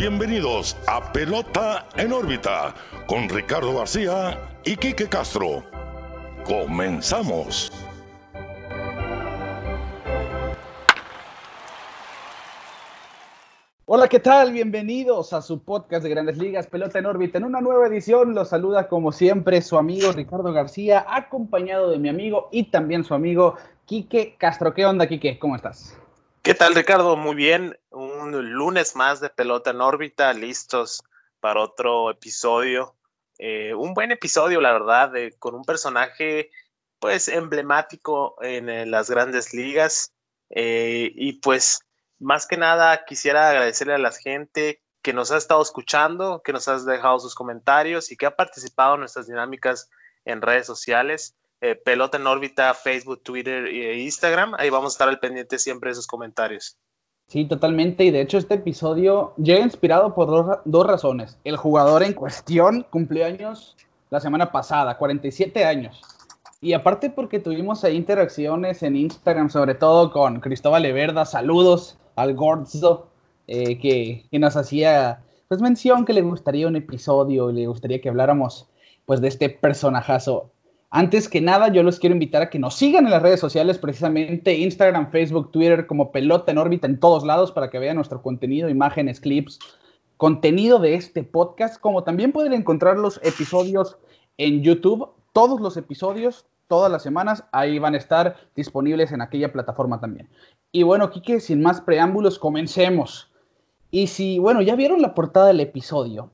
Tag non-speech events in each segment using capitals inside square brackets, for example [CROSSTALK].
bienvenidos a Pelota en órbita con Ricardo García y Quique Castro. Comenzamos. Hola, ¿qué tal? Bienvenidos a su podcast de Grandes Ligas, Pelota en órbita. En una nueva edición los saluda como siempre su amigo Ricardo García, acompañado de mi amigo y también su amigo Quique Castro. ¿Qué onda, Quique? ¿Cómo estás? ¿Qué tal, Ricardo? Muy bien. Un lunes más de pelota en órbita, listos para otro episodio. Eh, un buen episodio, la verdad, con un personaje pues emblemático en, eh, las grandes ligas. Eh, y pues más que nada quisiera agradecerle a la gente que nos ha estado escuchando, que nos ha dejado sus comentarios y que ha participado en nuestras dinámicas en redes sociales. Eh, pelota en órbita, Facebook, Twitter e Instagram. Ahí vamos a estar al pendiente siempre de esos comentarios. Sí, totalmente. Y de hecho este episodio llega inspirado por dos, dos razones. El jugador en cuestión cumplió años la semana pasada, 47 años. Y aparte porque tuvimos ahí interacciones en Instagram, sobre todo con Cristóbal Everda, saludos al Gordo, eh, que, que, nos hacía pues mención que le gustaría un episodio y le gustaría que habláramos pues de este personajazo. Antes que nada, yo los quiero invitar a que nos sigan en las redes sociales, precisamente Instagram, Facebook, Twitter, como pelota en órbita en todos lados para que vean nuestro contenido, imágenes, clips, contenido de este podcast, como también pueden encontrar los episodios en YouTube, todos los episodios, todas las semanas, ahí van a estar disponibles en aquella plataforma también. Y bueno, Kike, sin más preámbulos, comencemos. Y si, bueno, ya vieron la portada del episodio.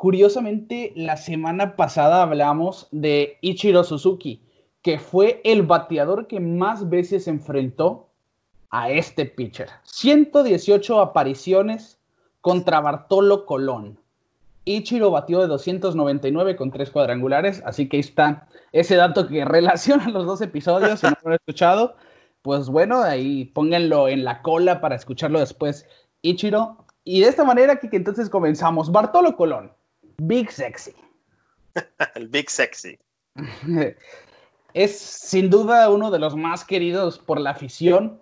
Curiosamente, la semana pasada hablamos de Ichiro Suzuki, que fue el bateador que más veces enfrentó a este pitcher. 118 apariciones contra Bartolo Colón. Ichiro batió de 299 con tres cuadrangulares, así que ahí está ese dato que [LAUGHS] relaciona los dos episodios, si no lo han escuchado pues bueno, ahí pónganlo en la cola para escucharlo después, Ichiro. Y de esta manera que, entonces comenzamos. Bartolo Colón, Big Sexy. [LAUGHS] El Big Sexy. [LAUGHS] es sin duda uno de los más queridos por la afición.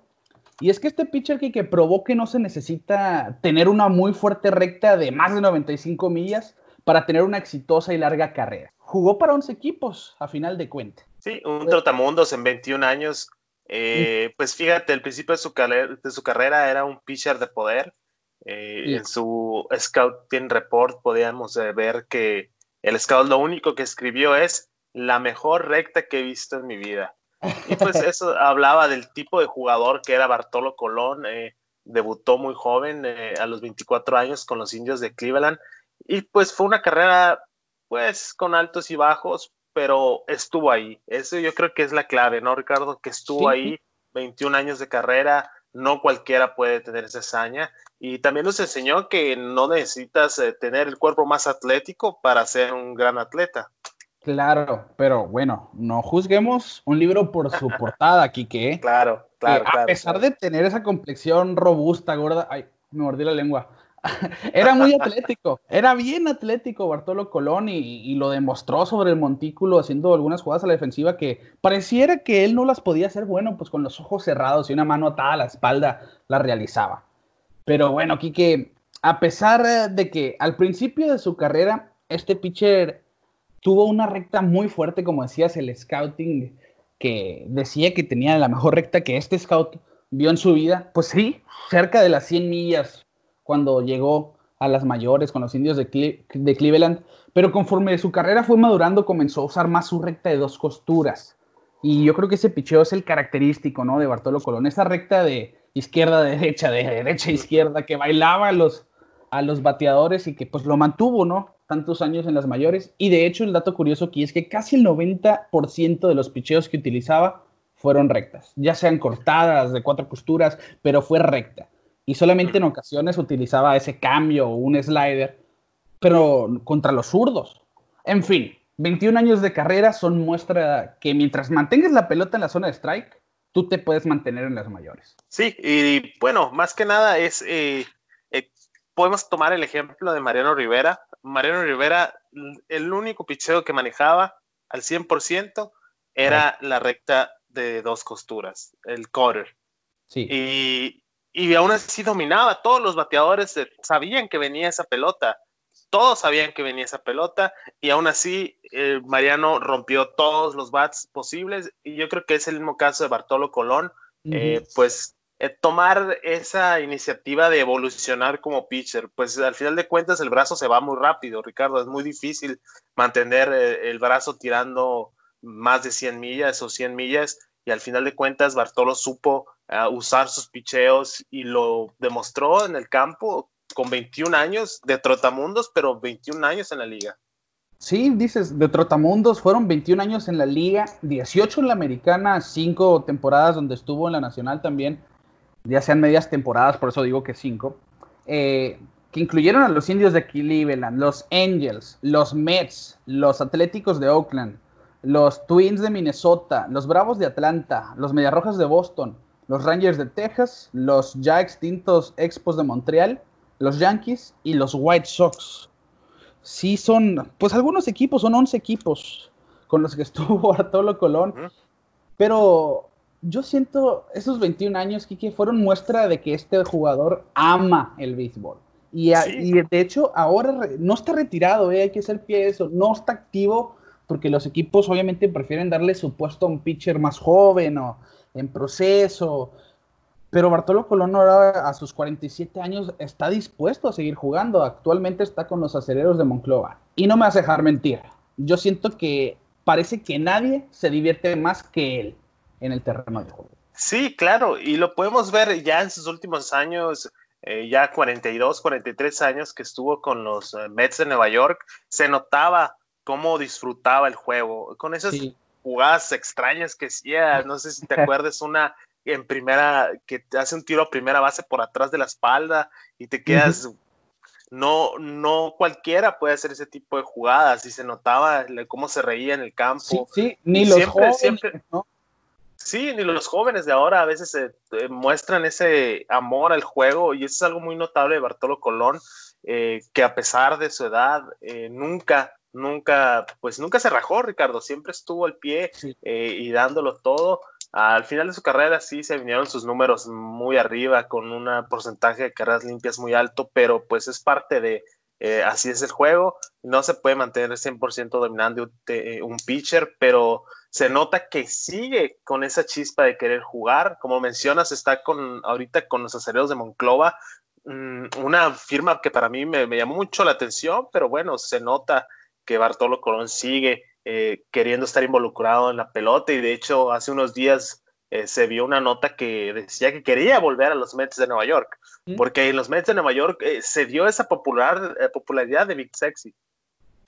Y es que este pitcher que, que probó que no se necesita tener una muy fuerte recta de más de 95 millas para tener una exitosa y larga carrera. Jugó para 11 equipos, a final de cuentas. Sí, un trotamundos en 21 años eh, pues fíjate, el principio de su, de su carrera era un pitcher de poder. Eh, en su Scouting Report podíamos eh, ver que el Scout lo único que escribió es la mejor recta que he visto en mi vida. Y pues [LAUGHS] eso hablaba del tipo de jugador que era Bartolo Colón. debutó muy joven, a los 24 años, con los indios de Cleveland. Y pues fue una carrera, pues, con altos y bajos, pero estuvo ahí. Eso yo creo que es la clave, ¿no, Ricardo? Que estuvo ahí, 21 años de carrera, no cualquiera puede tener esa hazaña. Y también nos enseñó que no necesitas eh, tener el cuerpo más atlético para ser un gran atleta. Claro, pero bueno, no juzguemos un libro por su [LAUGHS] portada, Kike. Claro, claro, A pesar de tener esa complexión robusta, gorda, ay, me mordí la lengua. [LAUGHS] era muy atlético, era bien atlético Bartolo Colón y, lo demostró sobre el montículo haciendo algunas jugadas a la defensiva que pareciera que él no las podía hacer, bueno, pues con los ojos cerrados y una mano atada a la espalda la realizaba. Pero bueno, Kike, a pesar de que al principio de su carrera este pitcher tuvo una recta muy fuerte, como decías, el scouting que decía que tenía la mejor recta que este scout vio en su vida, pues sí, cerca de las 100 millas cuando llegó a las mayores con los indios de, Cleveland, pero conforme su carrera fue madurando comenzó a usar más su recta de dos costuras. Y yo creo que ese picheo es el característico, ¿no? De Bartolo Colón, esa recta de izquierda derecha, de derecha izquierda, que bailaba a los, a los bateadores y que pues lo mantuvo, ¿no? Tantos años en las mayores. Y de hecho el dato curioso aquí es que casi el 90% de los picheos que utilizaba fueron rectas, ya sean cortadas de cuatro costuras, pero fue recta y solamente en ocasiones utilizaba ese cambio o un slider, pero contra los zurdos. En fin, 21 años de carrera son muestra que mientras mantengas la pelota en la zona de strike, tú te puedes mantener en las mayores. Sí, y bueno, más que nada es, eh, eh, podemos tomar el ejemplo de Mariano Rivera. Mariano Rivera, el único picheo que manejaba al 100% era la recta de dos costuras, el quarter. Sí. Y y aún así dominaba. Todos los bateadores eh, sabían que venía esa pelota. Todos sabían que venía esa pelota y aún así eh, Mariano rompió todos los bats posibles y yo creo que es el mismo caso de Bartolo Colón. Eh, pues tomar esa iniciativa de evolucionar como pitcher, pues al final de cuentas el brazo se va muy rápido, Ricardo, es muy difícil mantener el brazo tirando más de 100 millas o 100 millas y al final de cuentas Bartolo supo usar sus picheos y lo demostró en el campo con 21 años de trotamundos, pero 21 años en la liga. Sí, dices, de trotamundos fueron 21 años en la liga, 18 en la americana, 5 temporadas donde estuvo en la nacional también, ya sean medias temporadas, por eso digo que 5, eh, que incluyeron a los indios de Cleveland, los Angels, los Mets, los Atléticos de Oakland, los Twins de Minnesota, los Bravos de Atlanta, los Mediarrojas de Boston, los Rangers de Texas, los ya extintos Expos de Montreal, los Yankees y los White Sox. Sí, son, pues algunos equipos, son 11 equipos con los que [LAUGHS] estuvo Bartolo Colón, pero yo siento esos 21 años, Kike, fueron muestra de que este jugador ama el béisbol. Y, y de hecho, ahora no está retirado, eh, hay que ser pie de eso, no está activo porque los equipos obviamente prefieren darle su puesto a un pitcher más joven o en proceso. Pero Bartolo Colón ahora a sus 47 años está dispuesto a seguir jugando. Actualmente está con los acereros de Monclova. Y no me hace dejar mentir. Yo siento que parece que nadie se divierte más que él en el terreno de juego. Sí, claro. Y lo podemos ver ya en sus últimos años. Eh, ya 42, 43 años que estuvo con los eh, Mets de Nueva York, se notaba cómo disfrutaba el juego, con esas jugadas extrañas que hacía, no sé si te acuerdas, una en primera, que te hace un tiro a primera base por atrás de la espalda y te quedas, no, no cualquiera puede hacer ese tipo de jugadas y se notaba cómo se reía en el campo. Sí, ni los jóvenes, Sí, ni los jóvenes de ahora a veces se eh, muestran ese amor al juego y eso es algo muy notable de Bartolo Colón, eh, que a pesar de su edad eh, nunca nunca, pues nunca se rajó, Ricardo, siempre estuvo al pie eh, y dándolo todo. Al final de su carrera sí se vinieron sus números muy arriba, con un porcentaje de carreras limpias muy alto, pero pues es parte de, eh, así es el juego, no se puede mantener 100% dominando eh, un, pitcher, pero se nota que sigue con esa chispa de querer jugar, como mencionas, está con ahorita con los acereros de Monclova, mm, una firma que para mí me, me llamó mucho la atención, pero bueno, se nota que Bartolo Colón sigue eh, queriendo estar involucrado en la pelota y de hecho hace unos días eh, se vio una nota que decía que quería volver a los Mets de Nueva York, porque en los Mets de Nueva York eh, se dio esa popular, popularidad de Big Sexy.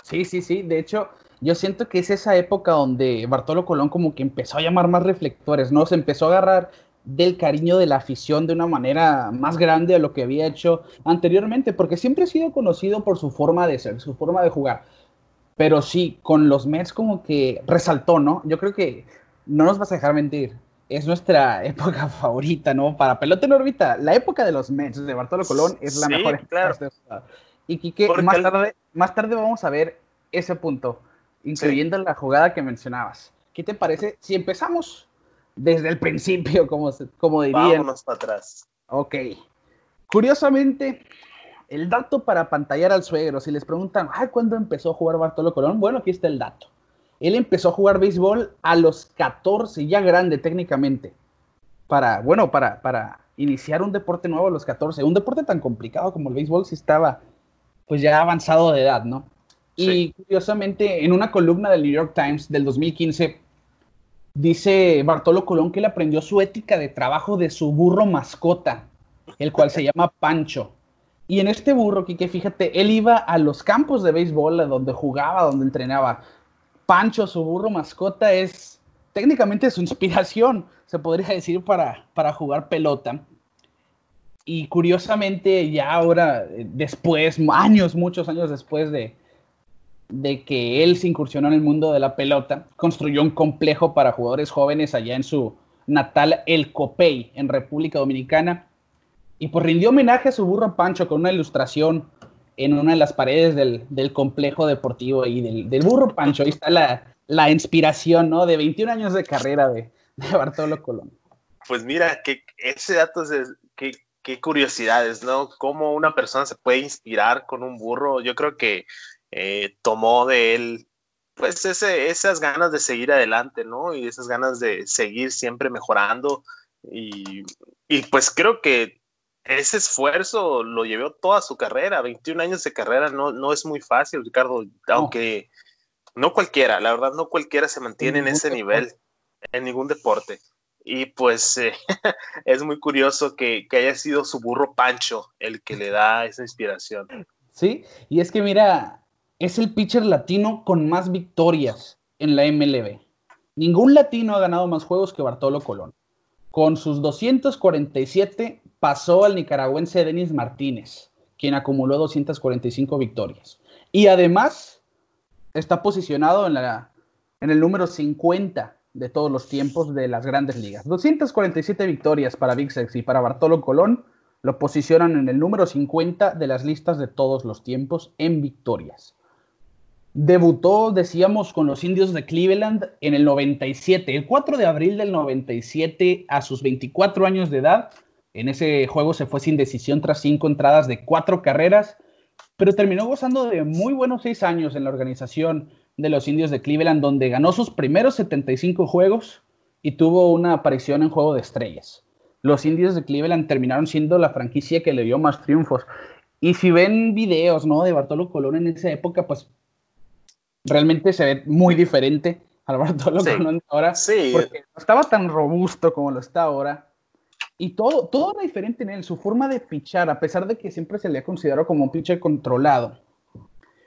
Sí, sí, sí, de hecho yo siento que es esa época donde Bartolo Colón como que empezó a llamar más reflectores, ¿no? Se empezó a agarrar del cariño de la afición de una manera más grande de lo que había hecho anteriormente, porque siempre ha sido conocido por su forma de ser, su forma de jugar pero sí, con los Mets como que resaltó, ¿no? Yo creo que no nos vas a dejar mentir. Es nuestra [LAUGHS] época favorita, ¿no? Para pelota en órbita, la época de los Mets de Bartolo Colón es la mejor. Claro. Y Kike, más tarde, más tarde vamos a ver ese punto, incluyendo la jugada que mencionabas. ¿Qué te parece si empezamos desde el principio, como, como dirían? Vámonos para atrás. Ok. Curiosamente, el dato para pantallar al suegro, si les preguntan, ay, ¿cuándo empezó a jugar Bartolo Colón? Bueno, aquí está el dato. Él empezó a jugar béisbol a los 14, ya grande técnicamente. Para, bueno, para, para iniciar un deporte nuevo a los 14. Un deporte tan complicado como el béisbol si estaba pues ya avanzado de edad, ¿no? Y curiosamente, en una columna del New York Times del 2015, dice Bartolo Colón que él aprendió su ética de trabajo de su burro mascota, el cual se llama Pancho. Y en este burro, Kike, fíjate, él iba a los campos de béisbol, donde jugaba, donde entrenaba. Pancho, su burro mascota, es técnicamente su inspiración, se podría decir, para, para jugar pelota. Y curiosamente, ya ahora, eh, después, años, muchos años después de, de que él se incursionó en el mundo de la pelota, construyó un complejo para jugadores jóvenes allá en su natal El Copey, en República Dominicana, y pues rindió homenaje a su burro Pancho con una ilustración en una de las paredes del, complejo deportivo y del, burro Pancho. Ahí está la, inspiración, ¿no? De 21 años de carrera de, Bartolo Colón. Pues mira, que ese dato es que qué curiosidades, ¿no? Cómo una persona se puede inspirar con un burro. Yo creo que eh, tomó de él, pues, ese, esas ganas de seguir adelante, ¿no? Y esas ganas de seguir siempre mejorando. Y, y pues creo que ese esfuerzo lo llevó toda su carrera. 21 años de carrera no, no es muy fácil, Ricardo, aunque no cualquiera, la verdad, no cualquiera se mantiene en, ese nivel en ningún deporte. Y pues eh, [LAUGHS] es muy curioso que, que, haya sido su burro Pancho el que le da esa inspiración. Sí, y es que mira, es el pitcher latino con más victorias en la MLB. Ningún latino ha ganado más juegos que Bartolo Colón. Con sus 247 pasó al nicaragüense Denis Martínez, quien acumuló 245 victorias. Y además está posicionado en, la, en el número 50 de todos los tiempos de las grandes ligas. 247 victorias para Big y para Bartolo Colón lo posicionan en el número 50 de las listas de todos los tiempos en victorias. Debutó, decíamos, con los indios de Cleveland en el 97, el 4 de abril del 97, a sus 24 años de edad. En ese juego se fue sin decisión tras cinco entradas de cuatro carreras, pero terminó gozando de muy buenos seis años en la organización de los indios de Cleveland, donde ganó sus primeros 75 juegos y tuvo una aparición en Juego de Estrellas. Los indios de Cleveland terminaron siendo la franquicia que le dio más triunfos. Y si ven videos ¿no? de Bartolo Colón en esa época, pues realmente se ve muy diferente al Bartolo Colón ahora. Sí. Porque no estaba tan robusto como lo está ahora. Y todo, todo era diferente en él, su forma de pichar, a pesar de que siempre se le ha considerado como un pitcher controlado.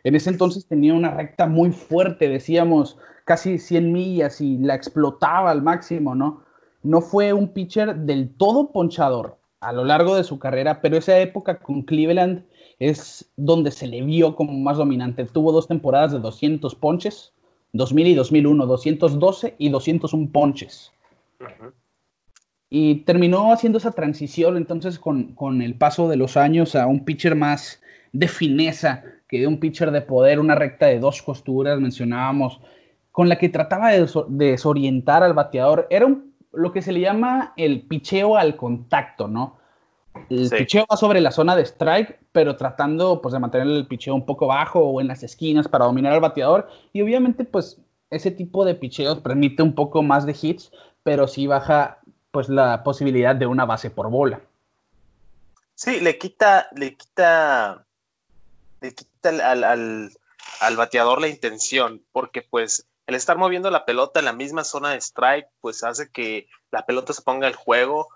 En ese entonces tenía una recta muy fuerte, decíamos casi 100 millas y la explotaba al máximo, ¿no? No fue un pitcher del todo ponchador a lo largo de su carrera, pero esa época con Cleveland es donde se le vio como más dominante. Tuvo dos temporadas de 200 ponches, 2000 y 2001, 212 y 201 ponches. Y terminó haciendo esa transición entonces con, con, el paso de los años a un pitcher más de fineza, que de un pitcher de poder, una recta de dos costuras, mencionábamos, con la que trataba de desorientar al bateador. Era lo que se le llama el picheo al contacto, ¿no? El picheo va sobre la zona de strike, pero tratando pues, de mantener el picheo un poco bajo o en las esquinas para dominar al bateador. Y obviamente, pues, ese tipo de picheos permite un poco más de hits, pero sí baja pues la posibilidad de una base por bola. Sí, le quita, le quita, le quita al, al, al bateador la intención, porque pues el estar moviendo la pelota en la misma zona de strike, pues hace que la pelota se ponga el juego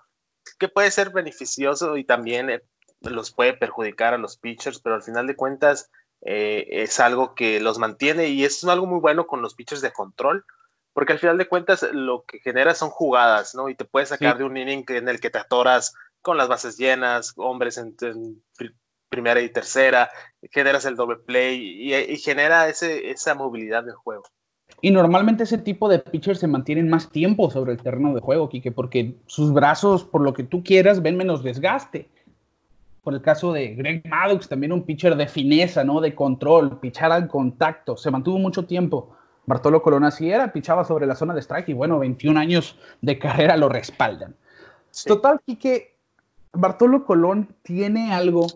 que puede ser beneficioso y también eh, los puede perjudicar a los pitchers, pero al final de cuentas eh, es algo que los mantiene y es algo muy bueno con los pitchers de control, porque al final de cuentas lo que genera son jugadas, ¿no? Y te puedes sacar de un inning en el que te atoras con las bases llenas, hombres en, primera y tercera, generas el doble play y, y genera ese, esa movilidad del juego. Y normalmente ese tipo de pitchers se mantienen más tiempo sobre el terreno de juego, Kike, porque sus brazos, por lo que tú quieras, ven menos desgaste. Por el caso de Greg Maddox, también un pitcher de fineza, ¿no? De control, pichar al contacto, se mantuvo mucho tiempo. Bartolo Colón así era, pichaba sobre la zona de strike y bueno, 21 años de carrera lo respaldan. Total, Kike, Bartolo Colón tiene algo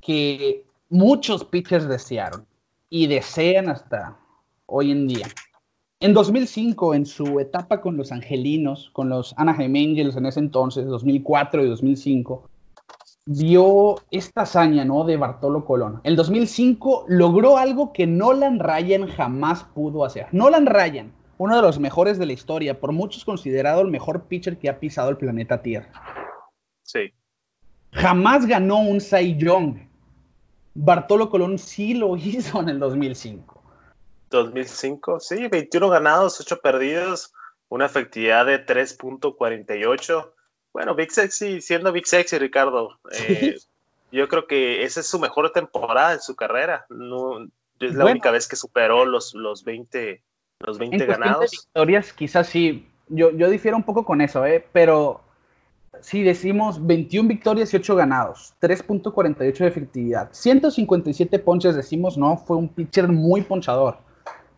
que muchos pitchers desearon y desean hasta hoy en día. En 2005, en su etapa con los Angelinos, con los Anaheim Angels en ese entonces, 2004 y 2005, vio esta hazaña ¿no? de Bartolo Colón. En 2005 logró algo que Nolan Ryan jamás pudo hacer. Nolan Ryan, uno de los mejores de la historia, por muchos considerado el mejor pitcher que ha pisado el planeta Tierra. Sí. Jamás ganó un Cy Young. Bartolo Colón sí lo [LAUGHS] hizo en el 2005. 2005, sí, 21 ganados, 8 perdidos, una efectividad de 3.48. Bueno, Big Sexy, siendo Big Sexy, Ricardo, eh, yo creo que esa es su mejor temporada en su carrera. No, es la única vez que superó los, los 20, los 20 en ganados. De victorias, quizás sí. Yo, yo difiero un poco con eso, ¿eh? pero si decimos 21 victorias y 8 ganados, 3.48 de efectividad, 157 ponches, decimos no, fue un pitcher muy ponchador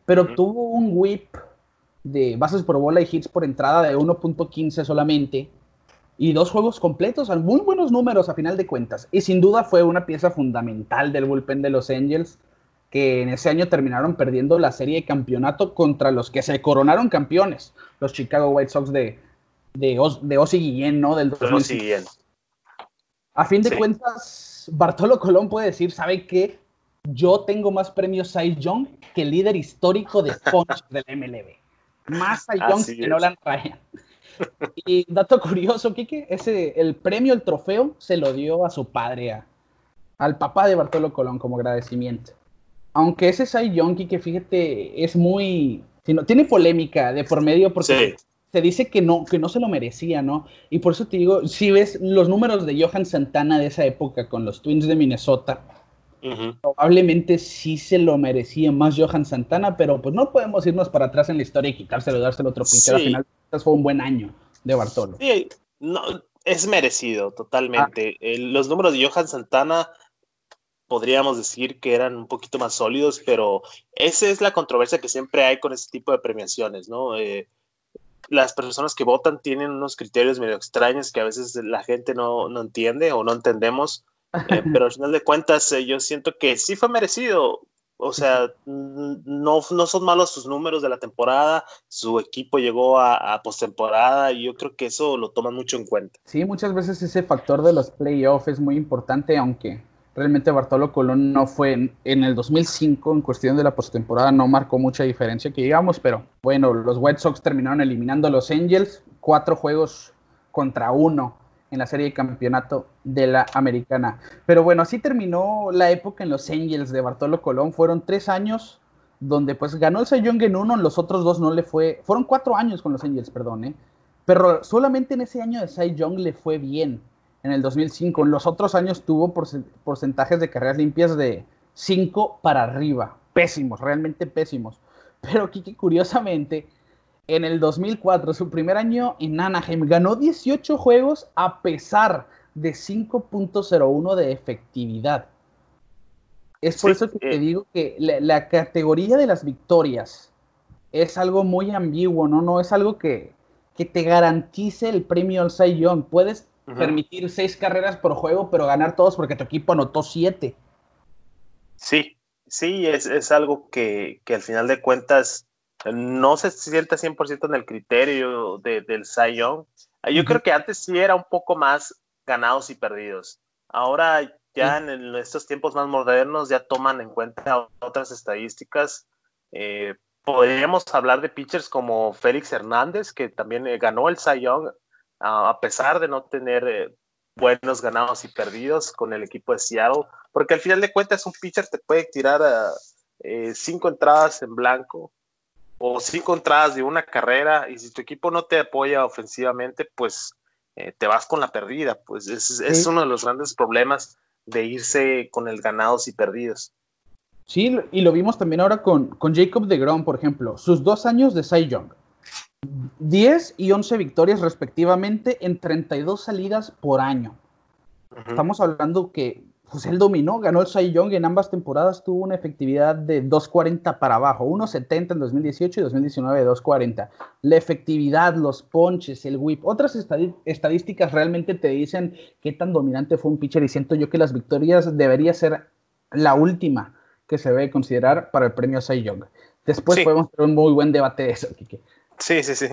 pero tuvo un whip de bases por bola y hits por entrada de 1.15 solamente. Y dos juegos completos, muy buenos números a final de cuentas. Y sin duda fue una pieza fundamental del bullpen de los Angels, que en ese año terminaron perdiendo la serie de campeonato contra los que se coronaron campeones, los Chicago White Sox de, de, de Ozzy Guillén, ¿no? Del A fin de cuentas, Bartolo Colón puede decir, ¿sabe qué? Yo tengo más premios Cy Young que el líder histórico de Punch [LAUGHS] del MLB. Más Cy Young que Nolan Ryan. Y dato curioso, Kike, ese, el premio, el trofeo, se lo dio a su padre, al papá de Bartolo Colón como agradecimiento. Aunque ese Young, Kike, fíjate, es muy... Tiene polémica de por medio porque se dice que no, que no se lo merecía, ¿no? Y por eso te digo, si ves los números de Johan Santana de esa época con los Twins de Minnesota, probablemente sí se lo merecía más Johan Santana, pero pues no podemos irnos para atrás en la historia y quitárselo, dárselo otro pinche. Al final fue un buen año de Bartolo. Sí, no, es merecido totalmente. Ah. los números de Johan Santana podríamos decir que eran un poquito más sólidos, pero esa es la controversia que siempre hay con este tipo de premiaciones, ¿no? Eh, las personas que votan tienen unos criterios medio extraños que a veces la gente no, no entiende o no entendemos, eh, [LAUGHS] pero al final de cuentas eh, yo siento que sí fue merecido. O sea, no, no son malos sus números de la temporada, su equipo llegó a, postemporada y yo creo que eso lo toman mucho en cuenta. Sí, muchas veces ese factor de los playoffs es muy importante, aunque realmente Bartolo Colón no fue en, el 2005, en cuestión de la postemporada, no marcó mucha diferencia que digamos, pero bueno, los White Sox terminaron eliminando a los Angels, cuatro juegos contra uno en la serie de campeonato de la americana. Pero bueno, así terminó la época en los Angels de Bartolo Colón. Fueron tres años donde pues ganó el Cy Young en uno, los otros dos no le fue. Fueron cuatro años con los Angels, perdón, ¿eh? Pero solamente en ese año de Cy Young le fue bien, en el 2005. En los otros años tuvo porcentajes de carreras limpias de 5 para arriba. Pésimos, realmente pésimos. Pero Kiki, curiosamente, en el 2004, su primer año en Anaheim, ganó 18 juegos a pesar de 5.01 de efectividad. Es por eso que te eh. digo que la, categoría de las victorias es algo muy ambiguo, ¿no? No es algo que, te garantice el premio al Cy Young. Puedes permitir seis carreras por juego, pero ganar todos porque tu equipo anotó siete. Sí, sí, es, es algo que, que, al final de cuentas no se sienta 100% en el criterio del Cy Young. Ah, yo creo que antes sí era un poco más ganados y perdidos. Ahora ya en, estos tiempos más modernos ya toman en cuenta otras estadísticas. Eh, podríamos hablar de pitchers como Félix Hernández, que también eh, ganó el Cy Young, a pesar de no tener eh, buenos ganados y perdidos con el equipo de Seattle, porque al final de cuentas un pitcher te puede tirar cinco entradas en blanco o cinco entradas de una carrera y si tu equipo no te apoya ofensivamente, pues eh, te vas con la perdida. Pues es, uno de los grandes problemas de irse con el ganados y perdidos. Sí, y lo vimos también ahora con, con Jacob de Grom, por ejemplo, sus dos años de Cy Young. 10 y 11 victorias respectivamente en 32 salidas por año. Estamos hablando que pues él dominó, ganó el Cy Young en ambas temporadas, tuvo una efectividad de 2.40 para abajo, 1.70 en 2018 y 2019 de 2.40. La efectividad, los ponches, el whip, otras estadísticas realmente te dicen qué tan dominante fue un pitcher y siento yo que las victorias debería ser la última que se debe considerar para el premio Cy Young. Después podemos tener un muy buen debate de eso, Kike. Sí, sí, sí.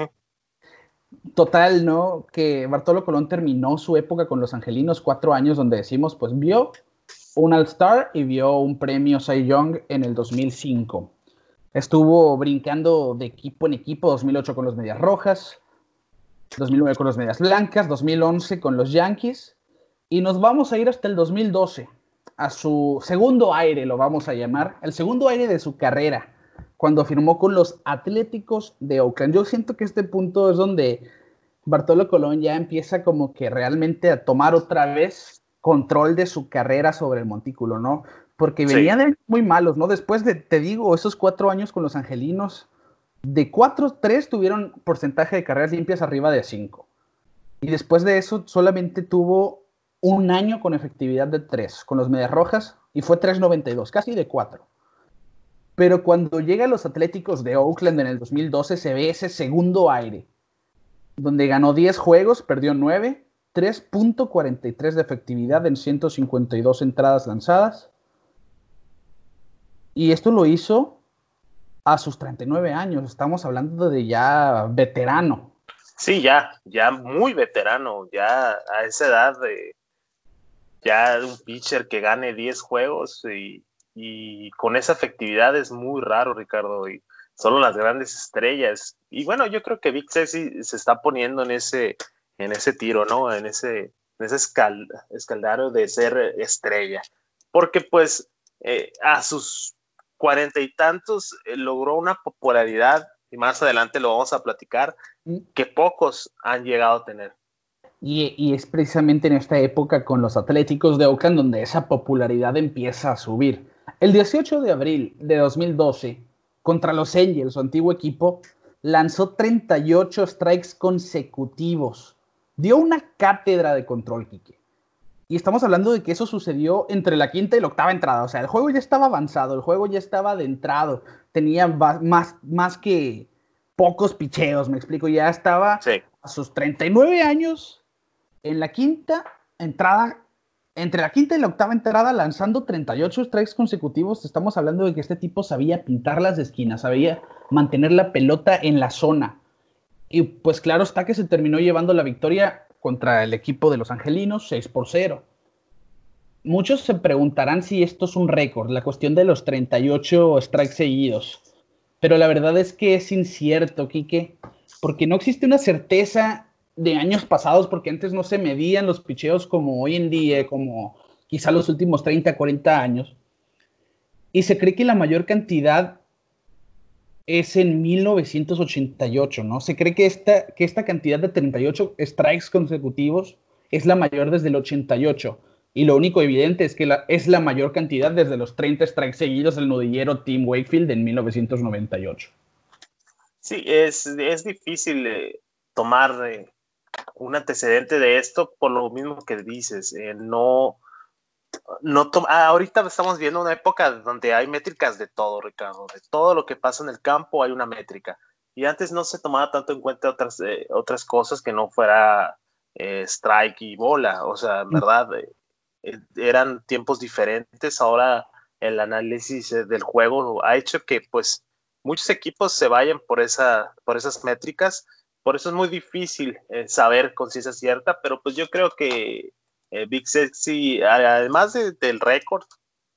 Total, ¿no? Que Bartolo Colón terminó su época con los Angelinos, cuatro años donde decimos, pues vio un All-Star y vio un premio Cy Young en el 2005. Estuvo brincando de equipo en equipo, 2008 con los Medias Rojas, 2009 con los Medias Blancas, 2011 con los Yankees, y nos vamos a ir hasta el 2012, a su segundo aire, lo vamos a llamar, el segundo aire de su carrera, cuando firmó con los Atléticos de Oakland. Yo siento que este punto es donde Bartolo Colón ya empieza como que realmente a tomar otra vez control de su carrera sobre el montículo, ¿no? Porque venían muy malos, ¿no? Después de, te digo, esos cuatro años con los angelinos, de cuatro, tres tuvieron porcentaje de carreras limpias arriba de cinco. Y después de eso solamente tuvo un año con efectividad de tres, con los Medias Rojas, y fue 3.92, casi de cuatro. Pero cuando llega a los Atléticos de Oakland en el 2012, se ve ese segundo aire, donde ganó 10 juegos, perdió 9, 3.43 de efectividad en 152 entradas lanzadas. Y esto lo hizo a sus 39 años. Estamos hablando de ya veterano. Sí, ya, ya muy veterano. Ya a esa edad de ya un pitcher que gane 10 juegos y, con esa efectividad es muy raro, Ricardo. Y solo las grandes estrellas. Y bueno, yo creo que Vic Sexy se está poniendo en ese, en ese tiro, ¿no? En ese, en ese escaldario de ser estrella. Porque pues eh, a sus cuarenta y tantos eh, logró una popularidad, y más adelante lo vamos a platicar, que pocos han llegado a tener. Y, y, es precisamente en esta época con los Atléticos de Oakland donde esa popularidad empieza a subir. El 18 de abril de 2012, contra los Angels, su antiguo equipo, lanzó 38 strikes consecutivos. Dio una cátedra de control, Kike. Y estamos hablando de que eso sucedió entre la quinta y la octava entrada. O sea, el juego ya estaba avanzado, el juego ya estaba adentrado. Tenía más, más que pocos picheos, me explico. Ya estaba a sus 39 años en la quinta entrada, entre la quinta y la octava entrada, lanzando 38 strikes consecutivos. Estamos hablando de que este tipo sabía pintar las esquinas, sabía mantener la pelota en la zona. Y pues claro está que se terminó llevando la victoria contra el equipo de los Angelinos, 6 por 0. Muchos se preguntarán si esto es un récord, la cuestión de los 38 strikes seguidos. Pero la verdad es que es incierto, Quique, porque no existe una certeza de años pasados, porque antes no se medían los picheos como hoy en día, como quizá los últimos 30, 40 años. Y se cree que la mayor cantidad es en 1988, ¿no? Se cree que esta, que esta cantidad de 38 strikes consecutivos es la mayor desde el 88. Y lo único evidente es que la, es la mayor cantidad desde los 30 strikes seguidos del nudillero Tim Wakefield en 1998. Sí, es, es difícil eh, tomar eh, un antecedente de esto por lo mismo que dices. Eh, no, no ah, ahorita estamos viendo una época donde hay métricas de todo, Ricardo, de todo lo que pasa en el campo hay una métrica. Y antes no se tomaba tanto en cuenta otras, eh, otras cosas que no fuera eh, strike y bola, o sea, en mm. verdad, eh, eran tiempos diferentes. Ahora el análisis del juego ha hecho que pues muchos equipos se vayan por, esa, por esas métricas. Por eso es muy difícil saber con ciencia cierta, pero pues yo creo que eh, Big Sexy, además del récord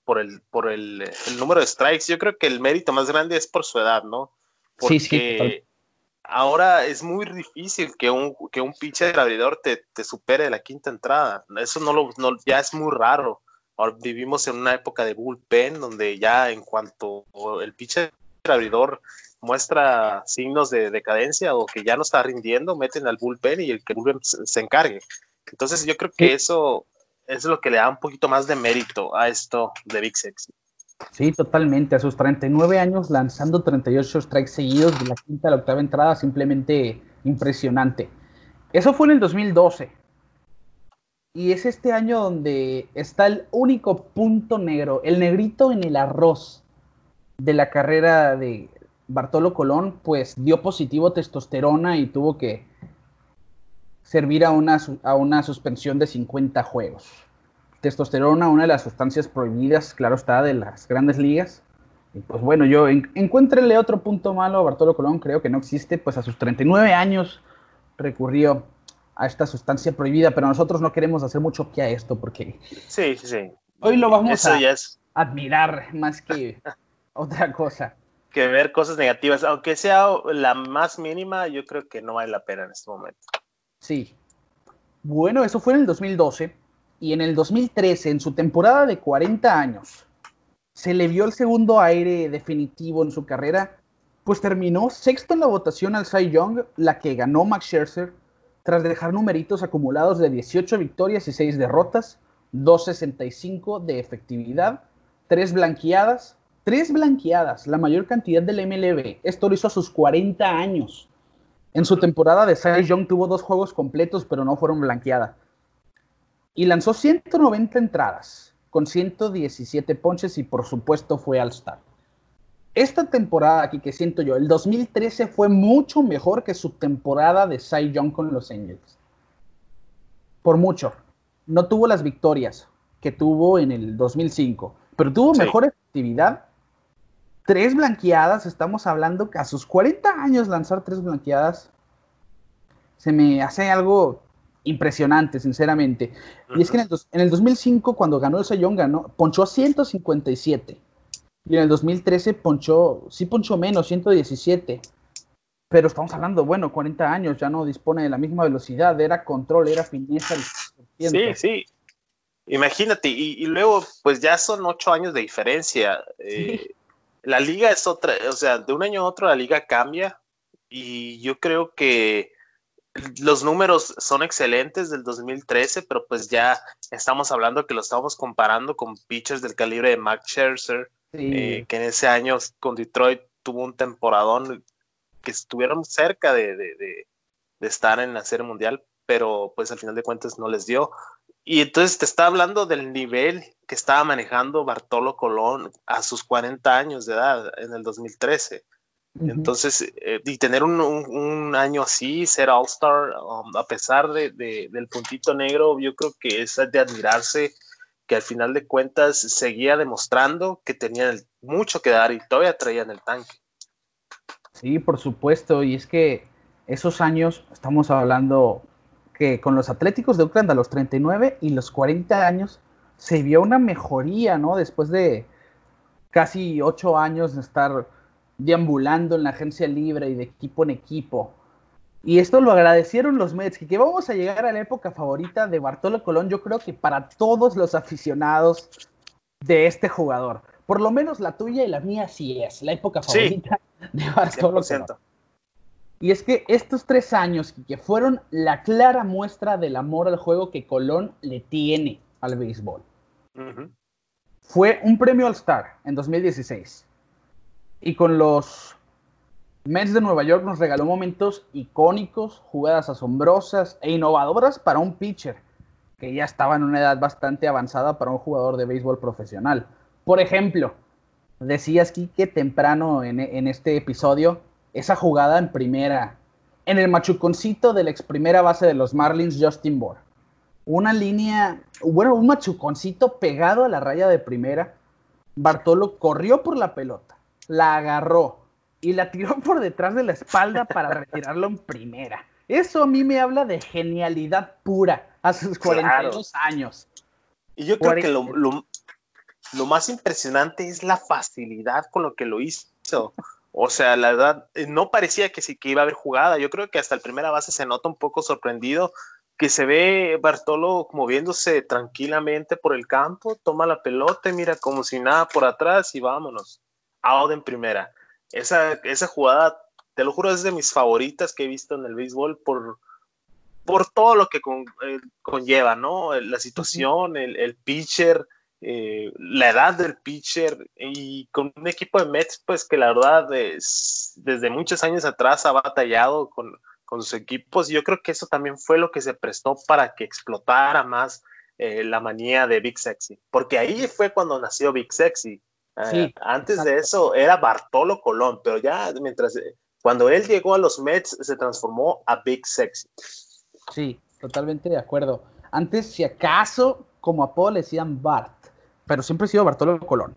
por, el, por el, número de strikes, yo creo que el mérito más grande es por su edad, ¿no? Porque sí, sí, ahora es muy difícil que un, que un pitcher abridor te, te supere la quinta entrada. Eso no lo, ya es muy raro. Ahora vivimos en una época de bullpen donde ya en cuanto el pitcher abridor muestra signos de decadencia o que ya no está rindiendo, meten al bullpen y el que el bullpen se encargue. Entonces yo creo que eso es lo que le da un poquito más de mérito a esto de Big Sexy. Sí, totalmente. A sus 39 años lanzando 38 strikes seguidos de la quinta a la octava entrada, simplemente impresionante. Eso fue en el 2012. Y es este año donde está el único punto negro, el negrito en el arroz de la carrera de Bartolo Colón, pues dio positivo testosterona y tuvo que servir a una, a una suspensión de 50 juegos. Testosterona, una de las sustancias prohibidas, claro está, de las grandes ligas. Y pues bueno, yo en, encuéntrenle otro punto malo a Bartolo Colón, creo que no existe, pues a sus 39 años recurrió a esta sustancia prohibida, pero nosotros no queremos hacer mucho que a esto porque sí, sí. hoy lo vamos a admirar más que [LAUGHS] otra cosa. Que ver cosas negativas, aunque sea la más mínima, yo creo que no vale la pena en este momento. Sí. Bueno, eso fue en el 2012 y en el 2013, en su temporada de 40 años, se le vio el segundo aire definitivo en su carrera, pues terminó sexto en la votación al Cy Young, la que ganó Max Scherzer, tras dejar numeritos acumulados de 18 victorias y 6 derrotas, 2.65 de efectividad, 3 blanqueadas, 3 blanqueadas, la mayor cantidad del MLB. Esto lo hizo a sus 40 años. En su temporada de Cy Young tuvo dos juegos completos, pero no fueron blanqueadas. Y lanzó 190 entradas, con 117 ponches y por supuesto fue All-Star. Esta temporada aquí que siento yo, el 2013 fue mucho mejor que su temporada de Cy Young con los Angels. por mucho. No tuvo las victorias que tuvo en el 2005, pero tuvo mejor efectividad. Tres blanqueadas, estamos hablando que a sus 40 años lanzar tres blanqueadas se me hace algo impresionante, sinceramente. Y es que en el, 2005, cuando ganó el Sayón, ganó, ponchó a 157. Y en el 2013 ponchó, sí ponchó menos, 117. Pero estamos hablando, bueno, 40 años, ya no dispone de la misma velocidad, era control, era fineza. Sí, sí. Imagínate, y, luego, pues ya son ocho años de diferencia. Eh, la liga es otra, o sea, de un año a otro la liga cambia y yo creo que los números son excelentes del 2013, pero pues ya estamos hablando que lo estamos comparando con pitchers del calibre de Max Scherzer, eh, que en ese año con Detroit tuvo un temporadón que estuvieron cerca de, de, estar en la Serie Mundial, pero pues al final de cuentas no les dio. Y entonces te está hablando del nivel que estaba manejando Bartolo Colón a sus 40 años de edad en el 2013. Entonces, eh, y tener un, año así, ser All-Star, um, a pesar de, del puntito negro, yo creo que es de admirarse que al final de cuentas seguía demostrando que tenía mucho que dar y todavía traía en el tanque. Sí, por supuesto, y es que esos años, estamos hablando que con los Atléticos de Oakland a los 39 y los 40 años, se vio una mejoría, ¿no? Después de casi ocho años de estar deambulando en la agencia libre y de equipo en equipo. Y esto lo agradecieron los Mets, que, vamos a llegar a la época favorita de Bartolo Colón, yo creo que para todos los aficionados de este jugador. Por lo menos la tuya y la mía sí es, la época favorita de Bartolo Colón. Y es que estos tres años que fueron la clara muestra del amor al juego que Colón le tiene al béisbol. Fue un premio All-Star en 2016 y con los Mets de Nueva York nos regaló momentos icónicos, jugadas asombrosas e innovadoras para un pitcher que ya estaba en una edad bastante avanzada para un jugador de béisbol profesional. Por ejemplo, decías que temprano en, en, este episodio, esa jugada en primera, en el machuconcito de la ex primera base de los Marlins, Justin Bohr. Una línea, bueno, un machuconcito pegado a la raya de primera. Bartolo corrió por la pelota la agarró y la tiró [LAUGHS] por detrás de la espalda para retirarlo en primera. Eso a mí me habla de genialidad pura a sus 42 años. Y yo creo que lo, más impresionante es la facilidad con lo que lo hizo. O sea, la verdad, eh, no parecía que sí que iba a haber jugada. Yo creo que hasta el primera base se nota un poco sorprendido que se ve Bartolo moviéndose tranquilamente por el campo, toma la pelota y mira como si nada por atrás y vámonos out en primera. Esa, esa jugada, te lo juro, es de mis favoritas que he visto en el béisbol por, por todo lo que eh, conlleva, ¿no? La situación, el, pitcher, eh, la edad del pitcher y con un equipo de Mets, pues que la verdad desde muchos años atrás ha batallado con, con, sus equipos. Yo creo que eso también fue lo que se prestó para que explotara más eh, la manía de Big Sexy, porque ahí fue cuando nació Big Sexy. Eh, antes de eso era Bartolo Colón, pero ya mientras eh, cuando él llegó a los Mets se transformó a Big Sexy. Sí, totalmente de acuerdo. Antes, si acaso, como apodo le decían Bart, pero siempre ha sido Bartolo Colón.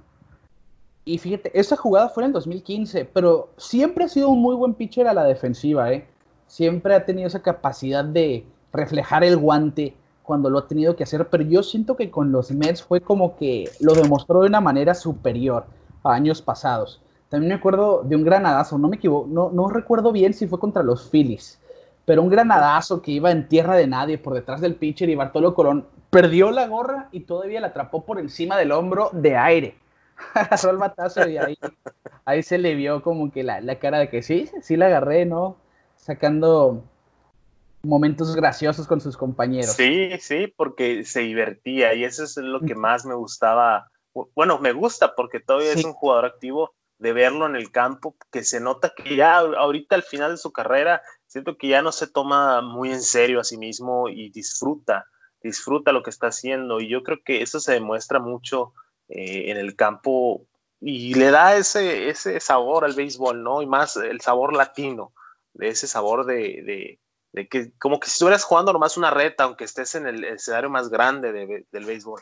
Y fíjate, esa jugada fue en el 2015, pero siempre ha sido un muy buen pitcher a la defensiva, ¿eh? Siempre ha tenido esa capacidad de reflejar el guante, cuando lo ha tenido que hacer, pero yo siento que con los Mets fue como que lo demostró de una manera superior a años pasados. También me acuerdo de un granadazo, no me equivoco, no, no recuerdo bien si fue contra los Phillies, pero un granadazo que iba en tierra de nadie por detrás del pitcher y Bartolo Colón perdió la gorra y todavía la atrapó por encima del hombro de aire. [LAUGHS] Agarró el batazo y ahí, ahí se le vio como que la, la cara de que sí, sí la agarré, ¿no? Sacando momentos graciosos con sus compañeros. Sí, sí, porque se divertía y eso es lo que más me gustaba. Bueno, me gusta porque todavía es un jugador activo de verlo en el campo, que se nota que ya ahorita al final de su carrera, siento que ya no se toma muy en serio a sí mismo y disfruta, disfruta lo que está haciendo y yo creo que eso se demuestra mucho eh, en el campo y le da ese, ese sabor al béisbol, ¿no? Y más el sabor latino, de ese sabor de, de que como que si estuvieras jugando nomás una reta, aunque estés en el escenario más grande del béisbol.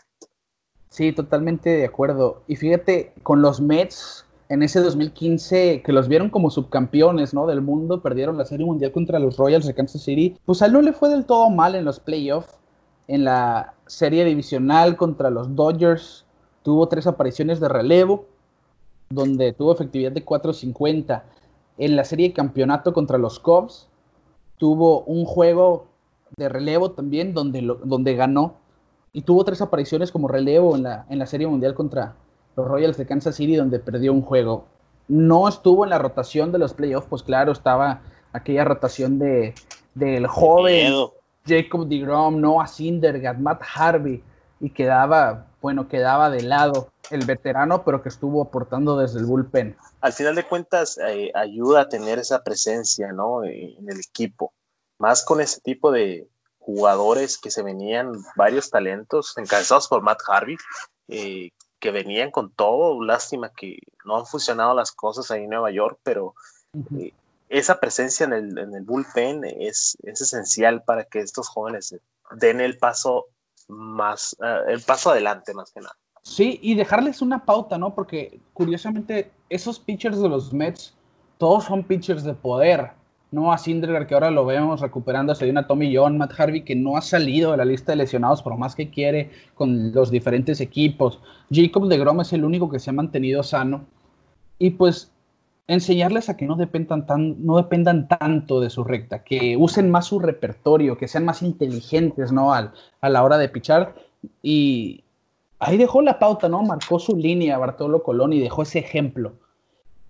Sí, totalmente de acuerdo. Y fíjate, con los Mets en ese 2015, que los vieron como subcampeones ¿no? del mundo, perdieron la Serie Mundial contra los Royals de Kansas City, pues a él no le fue del todo mal en los playoffs. En la serie divisional contra los Dodgers tuvo tres apariciones de relevo, donde tuvo efectividad de 4.50. En la serie de campeonato contra los Cubs tuvo un juego de relevo también, donde, donde ganó y tuvo tres apariciones como relevo en la, en la Serie Mundial contra los Royals de Kansas City, donde perdió un juego. No estuvo en la rotación de los playoffs, pues claro, estaba aquella rotación de del joven Jacob DeGrom, Noah Syndergaard, Matt Harvey, y quedaba, bueno, quedaba de lado el veterano, pero que estuvo aportando desde el bullpen. Al final de cuentas, eh, ayuda a tener esa presencia, ¿no? En el equipo. Más con ese tipo de, jugadores que se venían, varios talentos, encabezados por Matt Harvey, eh, que venían con todo. Lástima que no han funcionado las cosas ahí en Nueva York, pero eh, esa presencia en el, en el bullpen es, es, esencial para que estos jóvenes den el paso más, eh, el paso adelante más que nada. Sí, y dejarles una pauta, ¿no? Porque curiosamente esos pitchers de los Mets, todos son pitchers de poder no a Syndergaard, que ahora lo vemos recuperándose de una Tommy John, Matt Harvey, que no ha salido de la lista de lesionados por más que quiere con los diferentes equipos. Jacob de Grom es el único que se ha mantenido sano. Y pues enseñarles a que no dependan, tan, no dependan tanto de su recta, que usen más su repertorio, que sean más inteligentes ¿no? Al, a la hora de pichar. Y ahí dejó la pauta, ¿no? Marcó su línea Bartolo Colón y dejó ese ejemplo.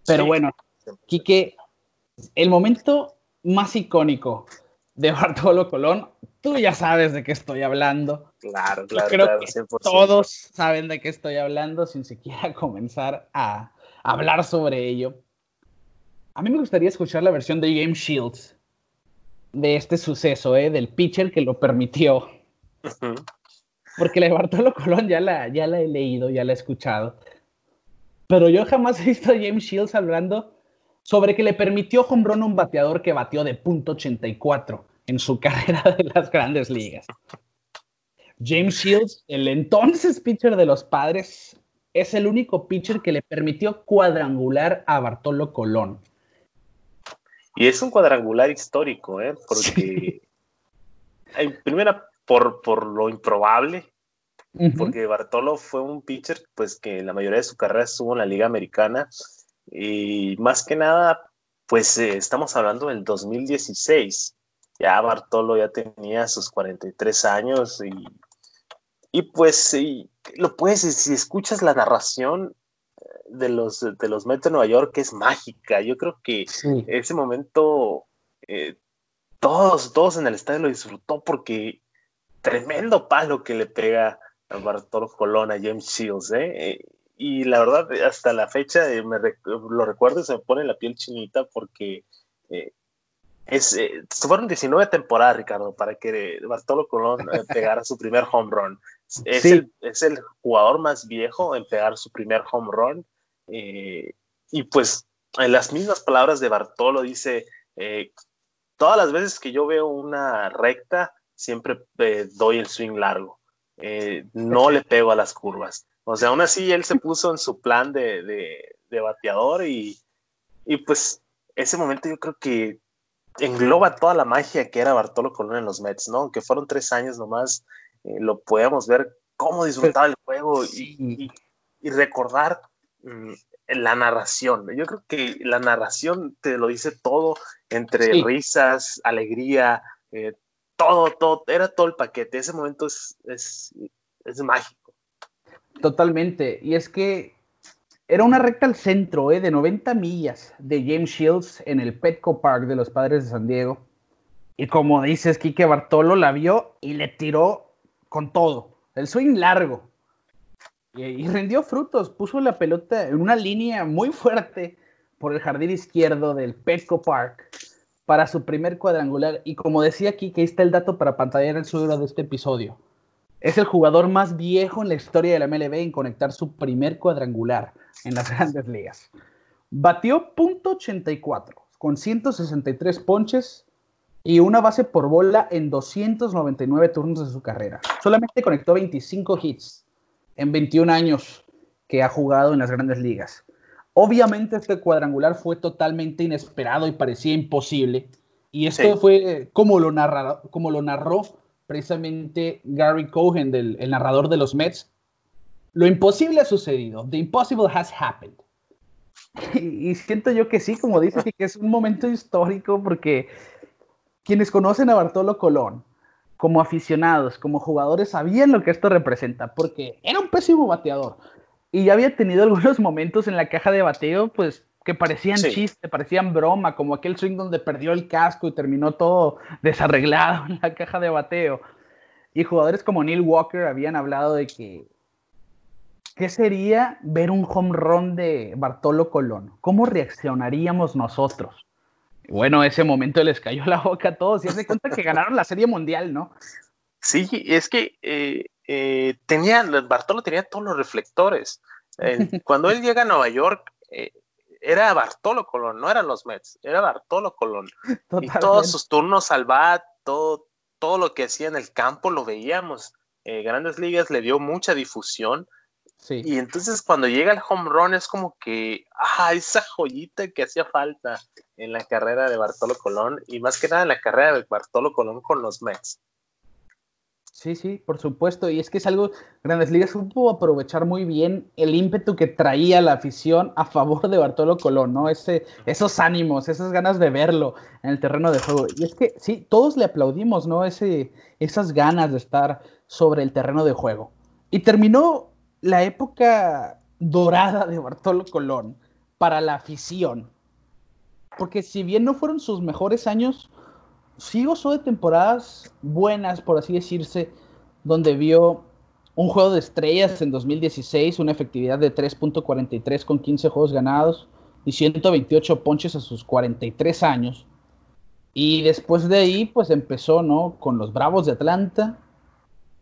Pero bueno, Quique, el momento más icónico de [LAUGHS] Bartolo Colón, tú ya sabes de qué estoy hablando. Claro, claro, claro todos saben de qué estoy hablando sin siquiera [LAUGHS] comenzar a hablar sobre ello. A mí me gustaría escuchar la versión de James Shields de este suceso, ¿eh? del pitcher que lo permitió. Porque la de Bartolo Colón ya la, ya la he leído, ya la he escuchado. Pero yo jamás he visto a James Shields hablando sobre que le permitió home a un bateador que batió de .84 en su [LAUGHS] carrera de las grandes ligas. James Shields, el entonces pitcher de los padres, es el único pitcher que le permitió cuadrangular a Bartolo Colón. Y es un cuadrangular histórico, ¿eh? porque primero por, por lo improbable, porque Bartolo fue un pitcher pues que la mayoría de su carrera estuvo en la Liga Americana y más que nada, pues eh, estamos hablando del 2016. Ya Bartolo ya tenía sus 43 años y, y pues lo puedes, si escuchas la narración de los, de los Mets de Nueva York, es mágica. Yo creo que ese momento eh, todos, todos en el estadio lo disfrutó porque tremendo palo que le pega a Bartolo Colón, a James Shields, ¿eh? y la verdad, hasta la fecha eh, me lo recuerdo y se me pone la piel chinita porque eh, es, eh, fueron 19 temporadas, Ricardo, para que Bartolo Colón [LAUGHS] pegara su primer home run. Es, el, es, el, jugador más viejo en pegar su primer home run. Y pues, en las mismas palabras de Bartolo, dice: Todas las veces que yo veo una recta, siempre doy el swing largo. no le pego a las curvas. O sea, aún así él se puso en su plan de, de, bateador y, y, pues ese momento yo creo que engloba toda la magia que era Bartolo Colón en los Mets, ¿no? Aunque fueron tres años nomás, eh, lo podemos ver cómo disfrutaba el juego y, y, recordar la narración. Yo creo que la narración te lo dice todo, entre risas, alegría, eh, todo, todo, era todo el paquete. Ese momento es, es, es mágico. Totalmente. Y es que era una recta al centro, ¿eh? de 90 millas de James Shields en el Petco Park de los Padres de San Diego. Y como dices, Quique Bartolo la vio y le tiró con todo. El swing largo. Y, rindió frutos. Puso la pelota en una línea muy fuerte por el jardín izquierdo del Petco Park para su primer cuadrangular. Y como decía aquí, que está el dato para pantallar el suelo de este episodio. Es el jugador más viejo en la historia de la MLB en conectar su primer cuadrangular en las grandes ligas. Batió .84 con 163 ponches y una base por bola en 299 turnos de su carrera. Solamente conectó 25 hits en 21 años que ha jugado en las grandes ligas. Obviamente este cuadrangular fue totalmente inesperado y parecía imposible. Y esto fue como lo, como lo narró precisamente Gary Cohen, el narrador de los Mets. Lo imposible ha sucedido. The impossible has happened. Y, siento yo que sí, como dice, que es un momento histórico porque quienes conocen a Bartolo Colón como aficionados, como jugadores, sabían lo que esto representa, porque era un pésimo bateador. Y ya había tenido [LAUGHS] algunos momentos en la caja de bateo, pues que parecían chiste, parecían broma, como aquel swing donde perdió el casco y terminó todo desarreglado en la caja de bateo. Y jugadores como Neil Walker habían hablado de que ¿qué sería ver un home run de Bartolo Colón? ¿Cómo reaccionaríamos nosotros? Bueno, ese momento les cayó la boca a todos y se cuenta que ganaron la Serie Mundial, ¿no? Sí, es que eh, eh, Bartolo tenía todos los reflectores. [LAUGHS] cuando él llega a Nueva York, eh, era Bartolo Colón, no eran los Mets, era Bartolo Colón. Y todos sus turnos al bat, todo, todo lo que hacía en el campo lo veíamos. Grandes Ligas le dio mucha difusión y entonces cuando llega el home run es como que, ah, esa joyita que hacía falta en la carrera de Bartolo Colón y más que nada en la carrera de Bartolo Colón con los Mets. Sí, sí, por supuesto. Y es que es algo, Grandes Ligas supo aprovechar muy bien el ímpetu que traía la afición a favor de Bartolo Colón, ¿no? Ese, esos ánimos, esas ganas de verlo en el terreno de juego. Y es que sí, todos le aplaudimos, ¿no? Ese, esas ganas de estar sobre el terreno de juego. Y terminó la época dorada de Bartolo Colón para la afición. Porque si bien no fueron sus mejores años, sí gozó de temporadas buenas, por así decirse, donde vio un juego de estrellas en 2016, una efectividad de 3.43 con 15 juegos ganados y 128 ponches a sus 43 años. Y después de ahí, pues empezó, ¿no? Con los Bravos de Atlanta,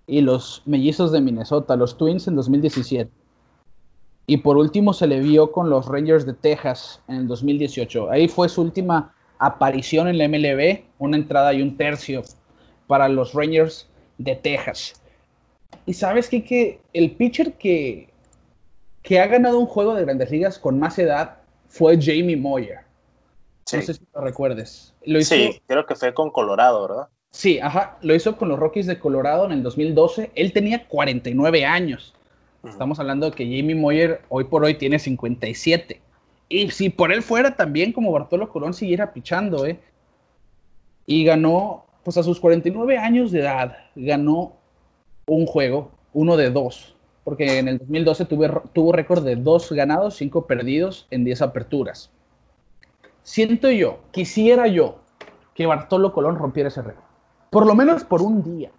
y los Mellizos de Minnesota, los Twins en 2017. Y por último se le vio con los Rangers de Texas en el 2018. Ahí fue su última aparición en la MLB, una entrada y un tercio para los Rangers de Texas. Y sabes qué? que el pitcher que, que ha ganado un juego de grandes ligas con más edad fue Jamie Moyer. No sé si lo recuerdes. sí, creo que fue con Colorado, ¿verdad? Sí, ajá, lo hizo con los Rockies de Colorado en el 2012. Él tenía 49 años. Estamos hablando de que Jamie Moyer hoy por hoy tiene 57. Y si por él fuera también como Bartolo Colón siguiera pichando, ¿eh? Y ganó, pues a sus 49 años de edad, ganó un juego, uno de dos. Porque en el 2012 tuvo récord de dos ganados, cinco perdidos en 10 aperturas. Siento yo, quisiera yo que Bartolo Colón rompiera ese récord por lo menos por un día,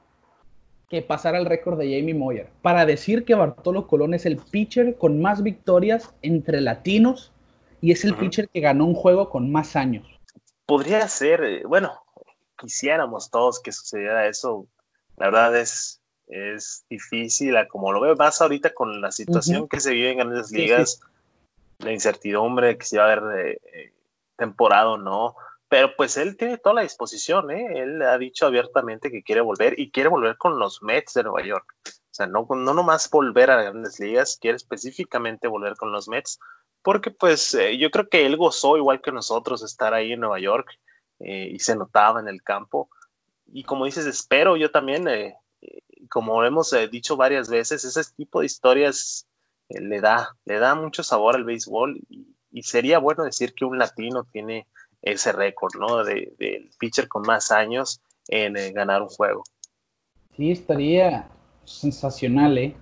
que pasara el récord de Jamie Moyer, para decir que Bartolo Colón es el pitcher con más victorias entre latinos y es el pitcher que ganó un juego con más años. Podría ser, eh, bueno, quisiéramos todos que sucediera eso. La verdad es, es difícil, como lo veo más ahorita con la situación que se vive en grandes ligas, la incertidumbre que se va a ver eh, eh, temporada o no pero pues él tiene toda la disposición, ¿eh? Él ha dicho abiertamente que quiere volver y quiere volver con los Mets de Nueva York. O sea, no, no nomás volver a grandes ligas, quiere específicamente volver con los Mets, porque pues eh, yo creo que él gozó igual que nosotros estar ahí en Nueva York eh, y se notaba en el campo. Y como dices, espero yo también, eh, como hemos dicho varias veces, ese tipo de historias le da, le da mucho sabor al béisbol y sería bueno decir que un latino tiene ese récord, ¿no? Del de, pitcher con más años en eh, ganar un juego. Sí, estaría sensacional, ¿eh?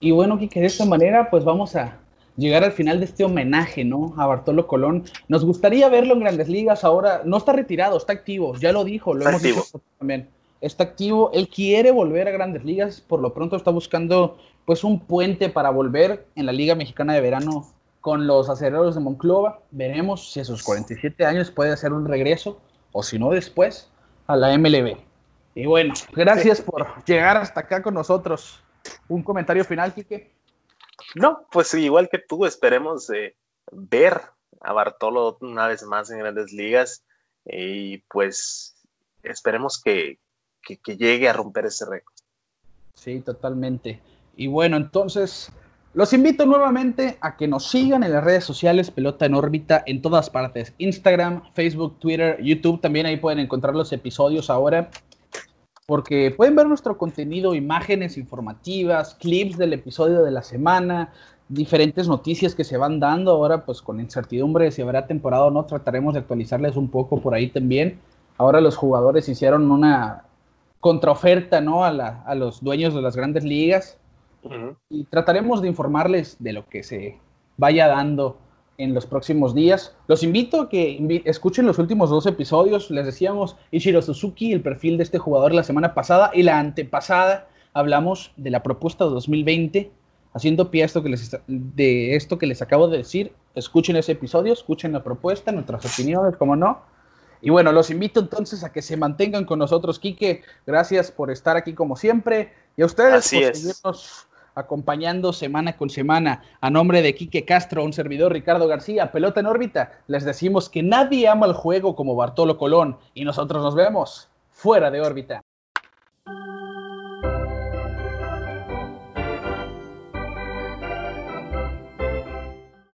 Y bueno, que de esta manera, pues vamos a llegar al final de este homenaje, ¿no? A Bartolo Colón. Nos gustaría verlo en Grandes Ligas ahora. No está retirado, está activo, ya lo dijo, lo hemos activo. también. Está activo, él quiere volver a Grandes Ligas, por lo pronto está buscando pues un puente para volver en la Liga Mexicana de Verano con los aceleros de Monclova. Veremos si a sus 47 años puede hacer un regreso o si no después a la MLB. Y bueno, gracias por llegar hasta acá con nosotros. ¿Un comentario final, Quique? No, pues igual que tú, esperemos eh, ver a Bartolo una vez más en grandes ligas. y pues esperemos que, que llegue a romper ese récord. Sí, totalmente. Y bueno, entonces los invito nuevamente a que nos sigan en las redes sociales Pelota en órbita en todas partes. Instagram, Facebook, Twitter, YouTube. También ahí pueden encontrar los episodios ahora. Porque pueden ver nuestro contenido, imágenes informativas, clips del episodio de la semana, diferentes noticias que se van dando. Ahora, pues con incertidumbre si habrá temporada o no, trataremos de actualizarles un poco por ahí también. Ahora los jugadores hicieron una contraoferta ¿no? a, a los dueños de las grandes ligas y trataremos de informarles de lo que se vaya dando en los próximos días. Los invito a que escuchen los últimos dos episodios. Les decíamos Ichiro Suzuki, el perfil de este jugador la semana pasada y la antepasada hablamos de la propuesta de 2020. Haciendo pie esto que les, de esto que les acabo de decir, escuchen ese episodio, escuchen la propuesta, nuestras opiniones, como no. Y bueno, los invito entonces a que se mantengan con nosotros, Quique. Gracias por estar aquí como siempre. Y a ustedes Así por seguirnos acompañando semana con semana. A nombre de Quique Castro, un servidor Ricardo García, pelota en órbita, les decimos que nadie ama el juego como Bartolo Colón y nosotros nos vemos fuera de órbita.